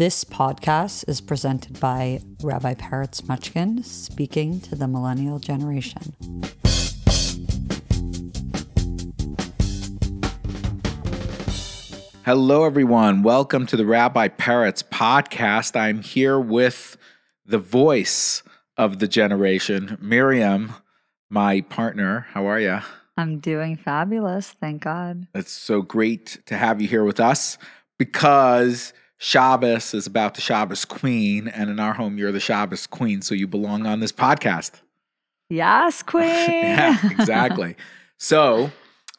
This podcast is presented by Rabbi Peretz Muchkin speaking to the millennial generation. Hello, everyone. Welcome to the Rabbi Peretz podcast. I'm here with the voice of the generation, Miriam, my partner. How are you? I'm doing fabulous. Thank God. It's so great to have you here with us because Shabbos is about the Shabbos queen, and in our home, you're the Shabbos queen, so you belong on this podcast. Yes, queen. yeah, exactly. so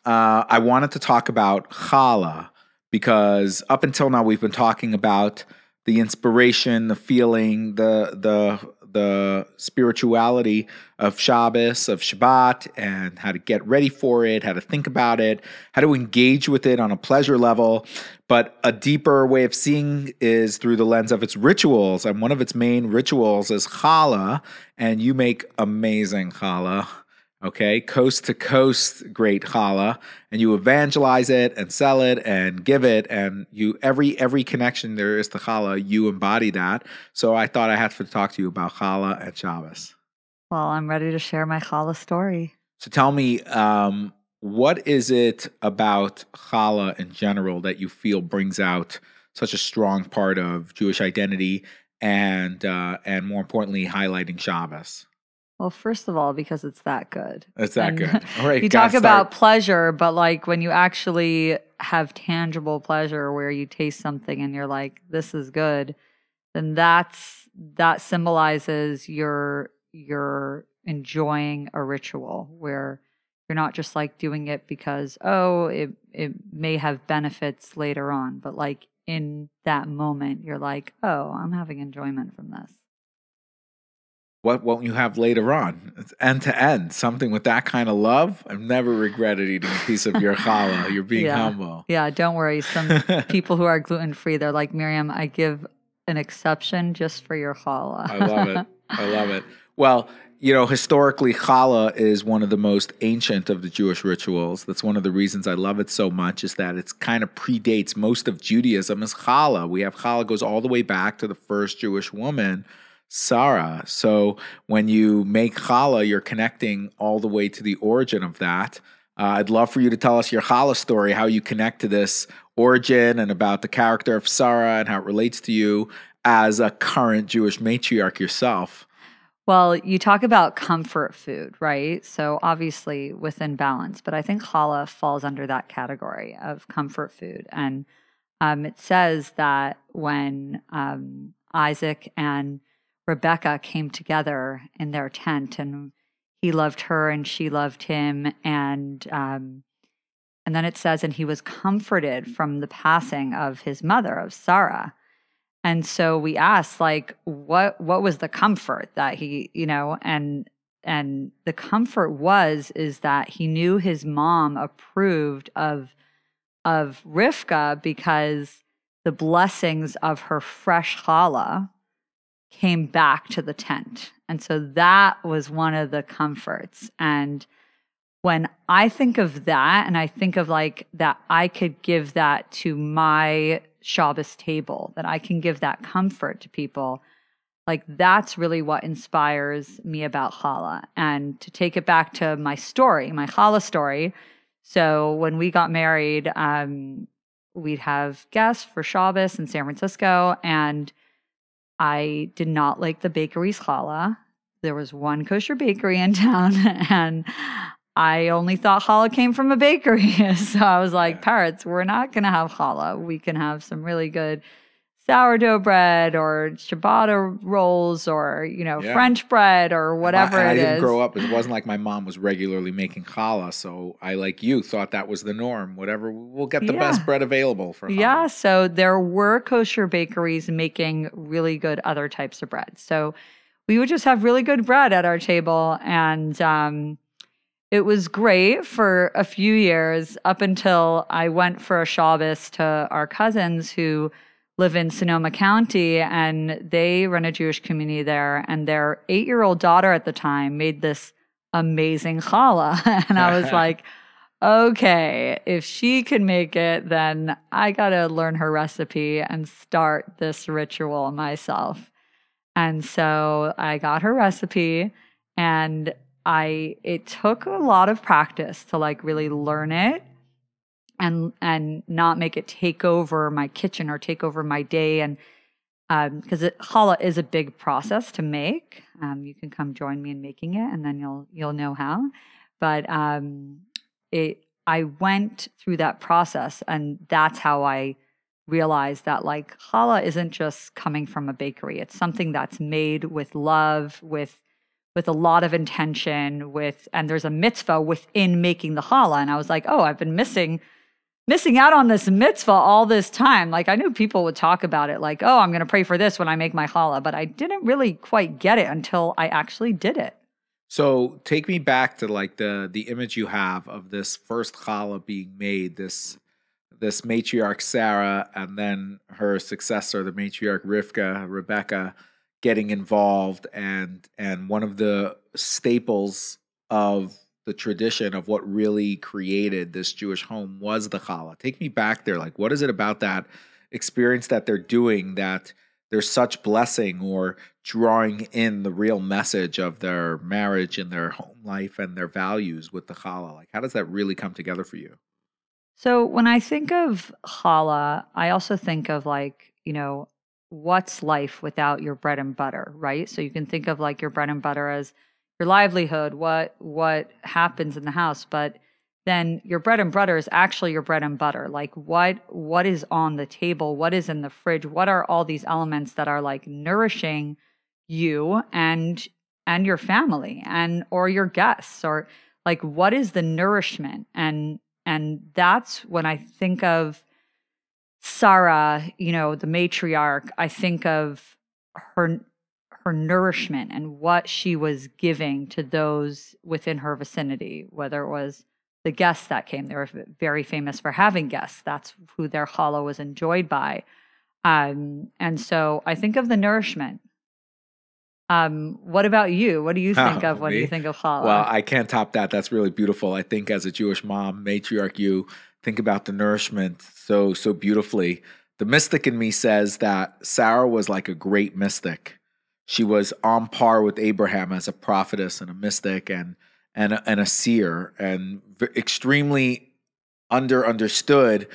uh, I wanted to talk about challah because up until now we've been talking about the inspiration, the feeling, the the the spirituality of Shabbos, of Shabbat, and how to get ready for it, how to think about it, how to engage with it on a pleasure level. But a deeper way of seeing is through the lens of its rituals. And one of its main rituals is challah, and you make amazing challah okay? Coast to coast great challah. And you evangelize it and sell it and give it. And you every every connection there is to challah you embody that. So i thought i had to talk to you about challah and shabbos. Well i'm ready to share my challah story. So tell me um, what is it about challah in general that you feel brings out such a strong part of jewish identity and uh, and more importantly highlighting shabbos well, first of all, because it's that good. It's that and good. All right. You talk about pleasure, but like when you actually have tangible pleasure where you taste something and you're like, this is good, then that's that symbolizes you're you're enjoying a ritual where you're not just like doing it because, oh, it it may have benefits later on, but like in that moment, you're like, oh, I'm having enjoyment from this what won't you have later on? It's end to end, something with that kind of love. I've never regretted eating a piece of your challah. You're being yeah. humble. Yeah, don't worry. Some people who are gluten free, they're like, Miriam, I give an exception just for your challah. I love it. I love it. Well, you know, historically, challah is one of the most ancient of the Jewish rituals. That's one of the reasons I love it so much, is that it's kind of predates most of Judaism as challah. We have challah goes all the way back to the first Jewish woman Sarah. So when you make challah, you're connecting all the way to the origin of that. Uh, I'd love for you to tell us your challah story, how you connect to this origin and about the character of Sarah and how it relates to you as a current Jewish matriarch yourself. Well, you talk about comfort food, right? So obviously within balance, but I think challah falls under that category of comfort food. And um, it says that when um, Isaac and Rebecca came together in their tent, and he loved her, and she loved him, and um, and then it says, and he was comforted from the passing of his mother, of Sarah. And so we asked, like, what what was the comfort that he, you know, and and the comfort was is that he knew his mom approved of of Rivka because the blessings of her fresh challah came back to the tent. And so that was one of the comforts. And when I think of that, and I think of like that I could give that to my Shabbos table, that I can give that comfort to people, like that's really what inspires me about challah. And to take it back to my story, my challah story. So when we got married, um, we'd have guests for Shabbos in San Francisco, and I did not like the bakery's challah. There was one kosher bakery in town, and I only thought challah came from a bakery. so I was like, Peretz, we're not going to have challah. We can have some really good sourdough bread or ciabatta rolls or you know yeah. French bread or whatever I, I didn't grow up. It wasn't like my mom was regularly making challah, so I like you thought that was the norm. Whatever, we'll get the yeah. best bread available for. Challah. Yeah, so there were kosher bakeries making really good other types of bread. So we would just have really good bread at our table, and um, it was great for a few years up until I went for a Shabbos to our cousins who live in Sonoma County and they run a Jewish community there. And their eight year old daughter at the time made this amazing challah. and I was like, okay, if she can make it, then I got to learn her recipe and start this ritual myself. And so I got her recipe and I it took a lot of practice to like really learn it and and not make it take over my kitchen or take over my day and because um, challah is a big process to make. Um, you can come join me in making it, and then you'll you'll know how. But um, it I went through that process, and that's how I realized that like challah isn't just coming from a bakery. It's something that's made with love, with with a lot of intention, with and there's a mitzvah within making the challah. And I was like, oh, I've been missing missing out on this mitzvah all this time. Like I knew people would talk about it like, "Oh, I'm going to pray for this when I make my challah," but I didn't really quite get it until I actually did it. So, take me back to like the the image you have of this first challah being made, this this matriarch Sarah and then her successor, the matriarch Rivka, Rebecca getting involved and and one of the staples of the tradition of what really created this Jewish home was the challah. Take me back there. Like, what is it about that experience that they're doing that there's such blessing or drawing in the real message of their marriage and their home life and their values with the challah? Like, how does that really come together for you? So, when I think of challah, I also think of like, you know, what's life without your bread and butter, right? So, you can think of like your bread and butter as your livelihood, what what happens in the house, but then your bread and butter is actually your bread and butter. Like what what is on the table, what is in the fridge, what are all these elements that are like nourishing you and and your family and or your guests or like what is the nourishment and and that's when I think of Sarah, you know, the matriarch, I think of her her nourishment and what she was giving to those within her vicinity, whether it was the guests that came. They were very famous for having guests. That's who their challah was enjoyed by. Um, and so I think of the nourishment. Um, what about you? What do you think oh, of when me? you think of challah? Well, I can't top that. That's really beautiful. I think as a Jewish mom, matriarch, you think about the nourishment so so beautifully. The mystic in me says that Sarah was like a great mystic she was on par with Abraham as a prophetess and a mystic and and a, and a seer and extremely under understood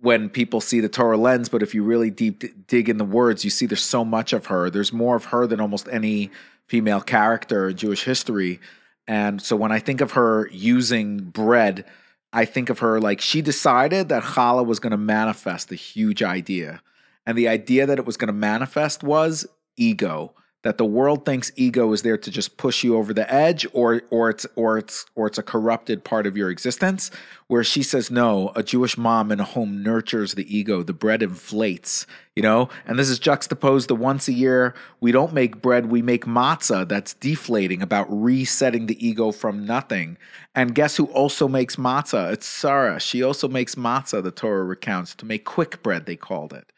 when people see the Torah lens. But if you really deep dig in the words, you see there's so much of her. There's more of her than almost any female character in Jewish history. And so when I think of her using bread, I think of her like she decided that challah was going to manifest the huge idea. And the idea that it was going to manifest was ego that the world thinks ego is there to just push you over the edge or or it's or it's or it's a corrupted part of your existence where she says no a jewish mom in a home nurtures the ego. The bread inflates you know? And this is juxtaposed to once a year we don't make bread we make matzah that's deflating about resetting the ego from nothing. And guess who also makes matzah? It's sarah. She also makes matzah the torah recounts to make quick bread they called it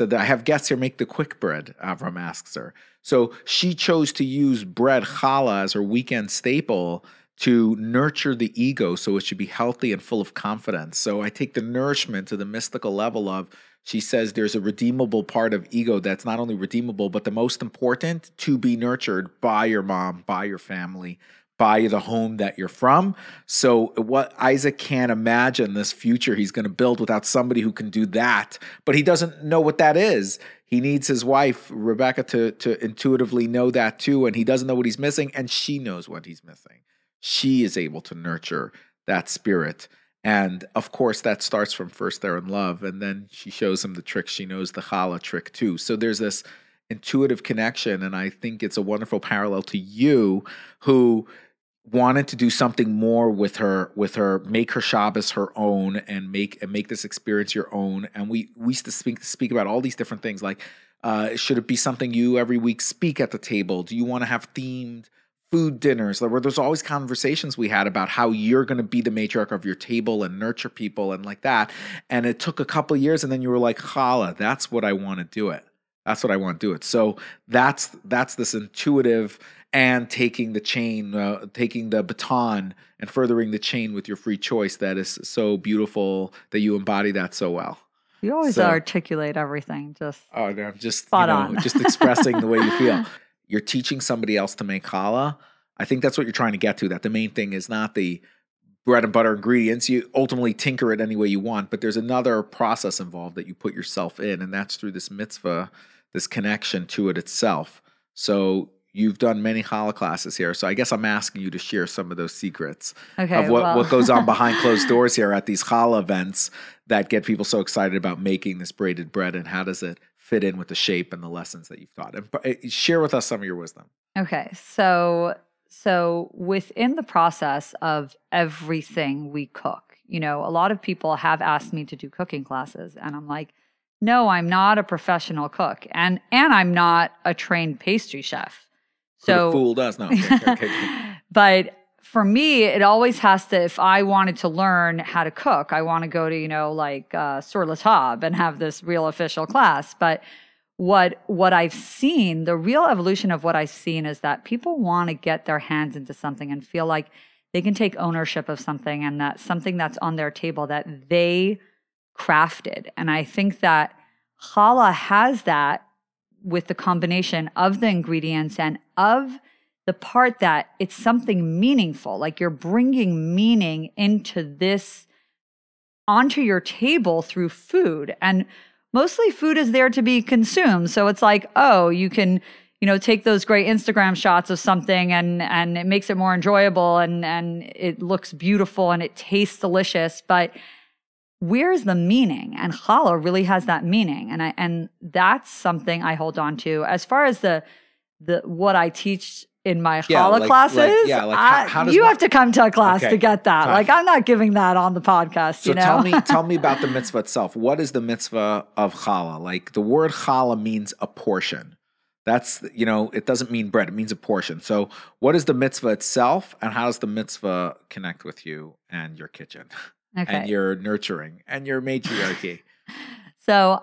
so I have guests here make the quick bread, Avram asks her. So she chose to use bread challah as her weekend staple to nurture the ego so it should be healthy and full of confidence. So I take the nourishment to the mystical level of she says there's a redeemable part of ego that's not only redeemable, but the most important to be nurtured by your mom, by your family, by the home that you're from. So what Isaac can't imagine this future he's going to build without somebody who can do that, but he doesn't know what that is. He needs his wife Rebecca to to intuitively know that too and he doesn't know what he's missing and she knows what he's missing. She is able to nurture that spirit. And of course, that starts from first they're in love, and then she shows him the trick. She knows the challah trick too. So there's this intuitive connection, and I think it's a wonderful parallel to you, who wanted to do something more with her with her make her Shabbos her own and make and make this experience your own. And we we used to speak speak about all these different things like uh, should it be something you every week speak at the table? Do you want to have themed food dinners? Where there's always conversations we had about how you're going to be the matriarch of your table and nurture people and like that. And it took a couple years and then you were like challah that's what I want to do it. That's what I want to do it. So that's that's this intuitive and taking the chain, uh, taking the baton and furthering the chain with your free choice that is so beautiful that you embody that so well. You always So- articulate everything. Just Oh no, just Spot you know, on. just expressing the way you feel. You're teaching somebody else to make challah. I think that's what you're trying to get to. That the main thing is not the bread and butter ingredients. You ultimately tinker it any way you want, but there's another process involved that you put yourself in, and that's through this mitzvah, this connection to it itself. So you've done many challah classes here. So I guess I'm asking you to share some of those secrets okay. of what, well, what goes on behind closed doors here at these challah events that get people so excited about making this braided bread and how does it fit in with the shape and the lessons that you've taught and uh, share with us some of your wisdom Okay, so so within the process of everything we cook, you know, a lot of people have asked me to do cooking classes and I'm like, "No, I'm not a professional cook and and I'm not a trained pastry chef." So fool does no okay, okay, okay. but for me, it always has to. If I wanted to learn how to cook, I want to go to you know like uh, Sur La Table and have this real official class. But what what I've seen, the real evolution of what I've seen is that people want to get their hands into something and feel like they can take ownership of something and that something that's on their table that they crafted. And I think that challah has that with the combination of the ingredients and of the part that it's something meaningful like you're bringing meaning into this onto your table through food. And mostly food is there to be consumed. So it's like oh you can you know take those great instagram shots of something and and it makes it more enjoyable and and it looks beautiful and it tastes delicious. But where's the meaning? And challah really has that meaning. And i and that's something i hold on to. As far as the the what i teach in my Yeah, challah like- classes like- yeah, like how- how does you one- have to come to a class Okay, to get that. fine. like i'm not giving that on the podcast so you know? tell me tell me about the mitzvah itself. What is the mitzvah of challah like the word challah means a portion. That's you know it doesn't mean bread it means a portion. So what is the mitzvah itself and how does the mitzvah connect with you and your kitchen okay and your nurturing and your matriarchy So,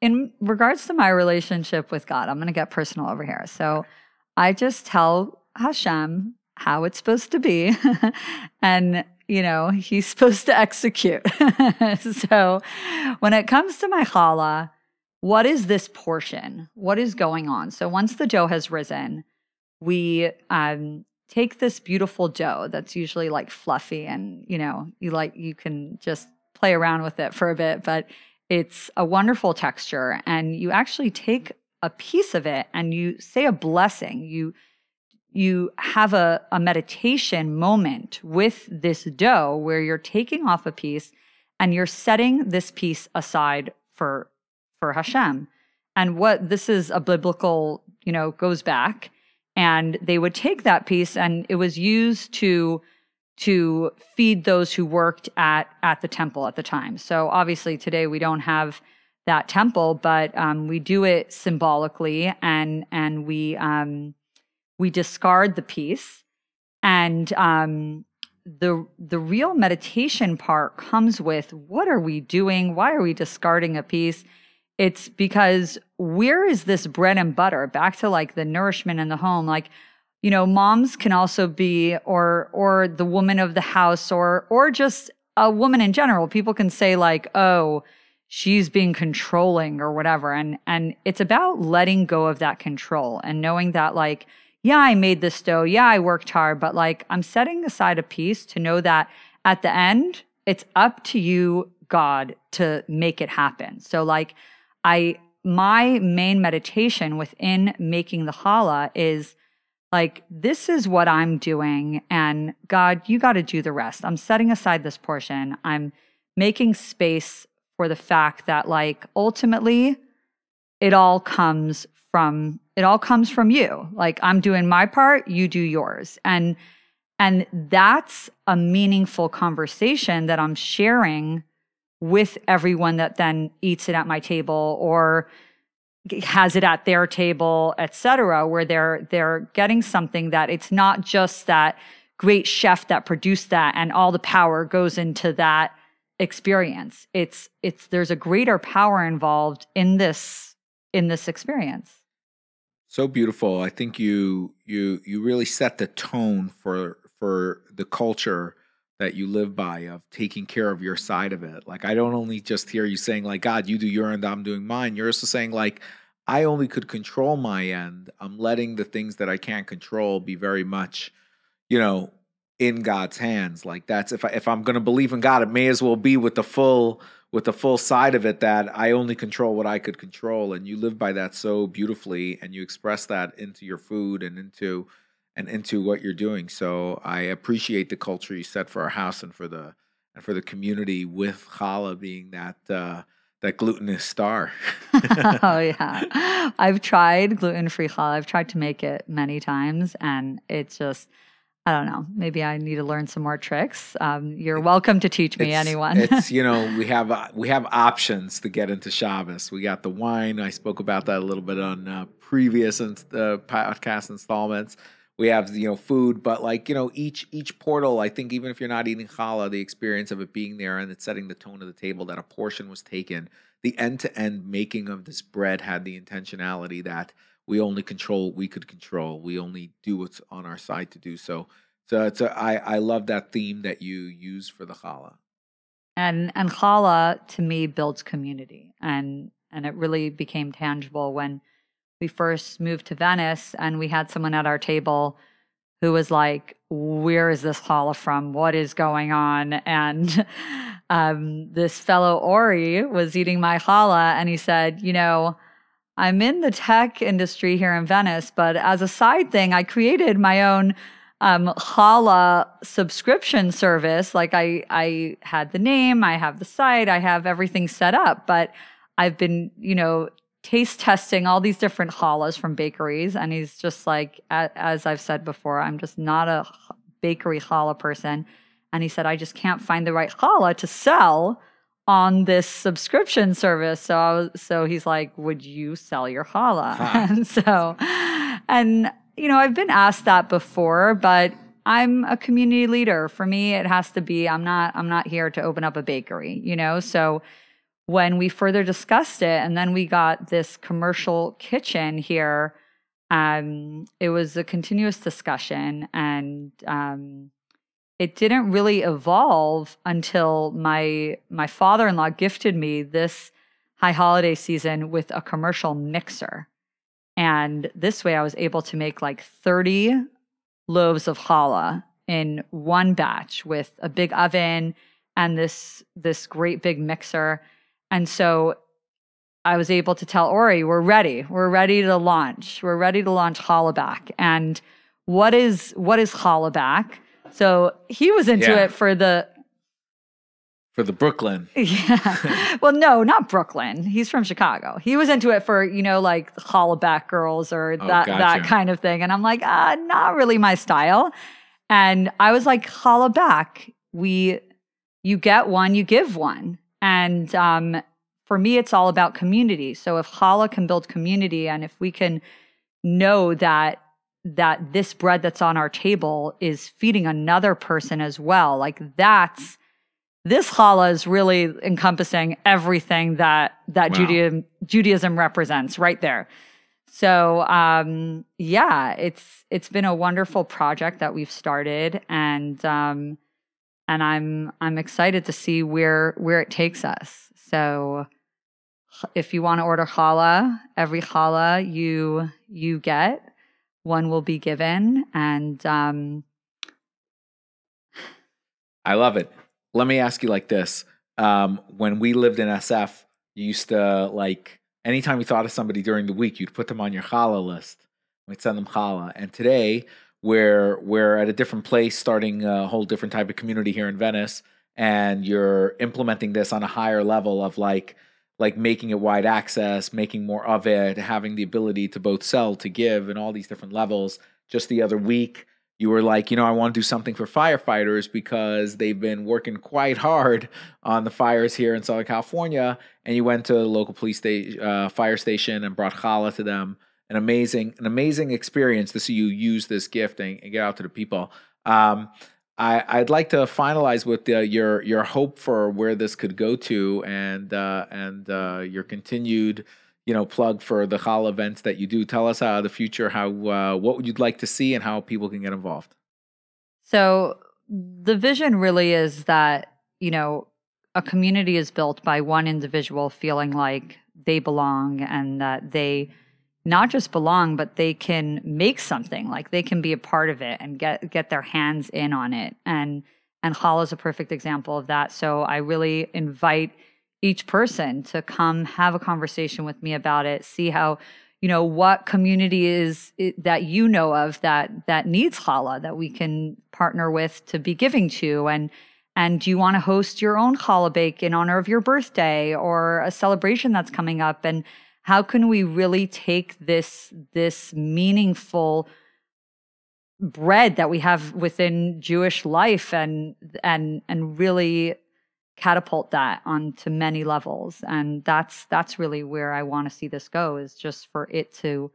in regards to my relationship with God, I'm going to get personal over here. So, I just tell Hashem how it's supposed to be. and, you know, he's supposed to execute. so, when it comes to my challah, what is this portion? What is going on? So, once the dough has risen, we um, take this beautiful dough that's usually like fluffy and, you know, you like, you can just play around with it for a bit, but it's a wonderful texture. And you actually take a piece of it and you say a blessing. You you have a, a meditation moment with this dough where you're taking off a piece and you're setting this piece aside for for Hashem. And what this is a biblical, you know, goes back and they would take that piece and it was used to to feed those who worked at at the temple at the time. So obviously today we don't have that temple, but um, we do it symbolically, and and we um, we discard the piece, and um, the the real meditation part comes with what are we doing? Why are we discarding a piece? It's because where is this bread and butter? Back to like the nourishment in the home, like you know moms can also be or or the woman of the house or or just a woman in general. People can say like oh she's being controlling or whatever. And and it's about letting go of that control and knowing that like yeah i made this dough yeah i worked hard. But like i'm setting aside a piece to know that at the end it's up to you god to make it happen. So like i my main meditation within making the challah is like this is what i'm doing and god you got to do the rest. I'm setting aside this portion. I'm making space for the fact that like ultimately it all comes from it all comes from you. Like i'm doing my part you do yours. And and that's a meaningful conversation that i'm sharing with everyone that then eats it at my table or has it at their table, et cetera, where they're they're getting something that it's not just that great chef that produced that and all the power goes into that experience. It's it's there's a greater power involved in this in this experience. So beautiful. I think you you you really set the tone for for the culture that you live by of taking care of your side of it. Like I don't only just hear you saying like God, you do your end, I'm doing mine. You're also saying like I only could control my end. I'm letting the things that I can't control be very much, you know, in God's hands. Like that's if I if I'm gonna believe in God, it may as well be with the full with the full side of it that I only control what I could control. And you live by that so beautifully and you express that into your food and into and into what you're doing. So I appreciate the culture you set for our house and for the and for the community with challah being that uh that glutinous star. oh yeah. I've tried gluten-free challah. I've tried to make it many times and it's just I don't know. Maybe I need to learn some more tricks. Um, you're welcome to teach me, it's, anyone. it's you know we have uh, we have options to get into Shabbos. We got the wine. I spoke about that a little bit on uh, previous in, uh, podcast installments. We have you know food, but like you know each each portal. I think even if you're not eating challah, the experience of it being there and it's setting the tone of the table that a portion was taken. The end to end making of this bread had the intentionality that we only control what we could control. We only do what's on our side to do so. So it's a, I, I love that theme that you use for the challah. And and challah to me builds community, and and it really became tangible when we first moved to Venice, and we had someone at our table who was like, "Where is this challah from? What is going on?" And um, this fellow Ori was eating my challah, and he said, "You know." I'm in the tech industry here in Venice, but as a side thing, I created my own um, challah subscription service. Like I, I had the name, I have the site, I have everything set up, but I've been, you know, taste testing all these different challahs from bakeries. And he's just like, as I've said before, I'm just not a bakery challah person. And he said, I just can't find the right challah to sell on this subscription service. So I was, so he's like, would you sell your challah? Huh. And so, and you know, I've been asked that before, but I'm a community leader. For me, it has to be, I'm not, I'm not here to open up a bakery, you know? So when we further discussed it and then we got this commercial kitchen here, um, it was a continuous discussion and, um, it didn't really evolve until my my father-in-law gifted me this high holiday season with a commercial mixer. And this way I was able to make like 30 loaves of challah in one batch with a big oven and this this great big mixer. And so I was able to tell Ori, we're ready. We're ready to launch. We're ready to launch Challah And what is what is Challah so he was into yeah. it for the for the Brooklyn. Yeah. well, no, not Brooklyn. He's from Chicago. He was into it for, you know, like Hollaback girls or oh, that gotcha. that kind of thing. And I'm like, ah, not really my style. And I was like, Hollaback, we you get one, you give one. And um, for me, it's all about community. So if challah can build community and if we can know that that this bread that's on our table is feeding another person as well. Like that's this challah is really encompassing everything that that wow. Judaism Judaism represents right there. So um, yeah, it's it's been a wonderful project that we've started, and um, and I'm I'm excited to see where where it takes us. So if you want to order challah, every challah you you get one will be given. And um, I love it. Let me ask you like this. Um, when we lived in SF, you used to like anytime you thought of somebody during the week, you'd put them on your challah list. We'd send them challah. And today, we're we're at a different place, starting a whole different type of community here in Venice, and you're implementing this on a higher level of like like making it wide access, making more of it, having the ability to both sell, to give, and all these different levels. Just the other week, you were like, you know, I want to do something for firefighters because they've been working quite hard on the fires here in Southern California. And you went to the local police station, uh, fire station, and brought challah to them. An amazing, an amazing experience to see you use this gift and, and get out to the people. Um, I, would like to finalize with uh, your your hope for where this could go to, and uh, and uh, your continued, you know, plug for the challah events that you do. Tell us how the future, how uh, what would you'd like to see, and how people can get involved. So the vision really is that you know a community is built by one individual feeling like they belong and that they not just belong but they can make something. Like they can be a part of it and get get their hands in on it. And and Challah is a perfect example of that. So i really invite each person to come have a conversation with me about it see how you know what community is it, that you know of that that needs challah that we can partner with to be giving to. And and do you want to host your own challah bake in honor of your birthday or a celebration that's coming up? And how can we really take this this meaningful bread that we have within Jewish life and and and really catapult that onto many levels? And that's that's really where i want to see this go is just for it to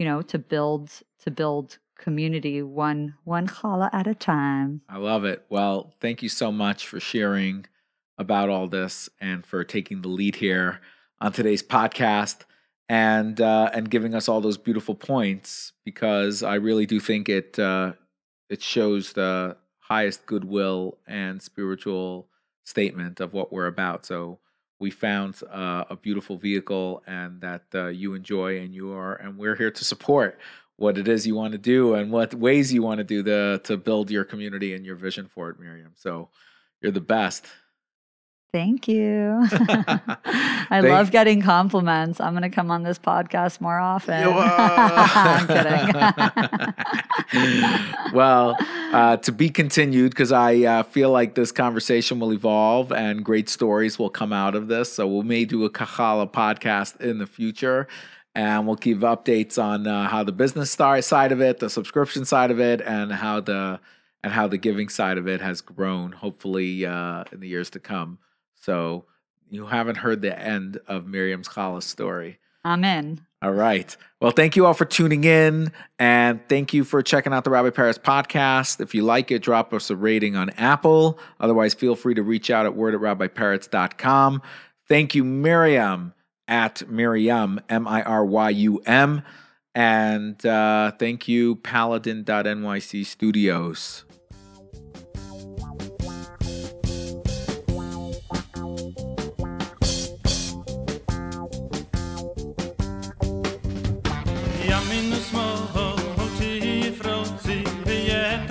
you know to build to build community one one challah at a time. I love it. Well thank you so much for sharing about all this and for taking the lead here on today's podcast and uh, and giving us all those beautiful points because i really do think it uh, it shows the highest goodwill and spiritual statement of what we're about. So we found uh, a beautiful vehicle and that uh, you enjoy and you are and we're here to support what it is you want to do and what ways you want to do the to build your community and your vision for it miriam so you're the best Thank you. I Thank love getting compliments. I'm going to come on this podcast more often. I'm kidding. well, uh, to be continued because I uh, feel like this conversation will evolve and great stories will come out of this. So we may do a Challah podcast in the future. And we'll give updates on uh, how the business side of it, the subscription side of it, and how the and how the giving side of it has grown. Hopefully, uh, in the years to come. So you haven't heard the end of Miriam's Challah story. Amen. All right. Well, thank you all for tuning in. And thank you for checking out the Rabbi Peretz podcast. If you like it, drop us a rating on Apple. Otherwise, feel free to reach out at word at rabbiperetz.com. Thank you, Miriam at Miriam, M I R Y U M. And uh, thank you, Paladin.nyc Studios.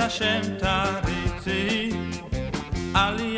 Hashem tarizi, Ali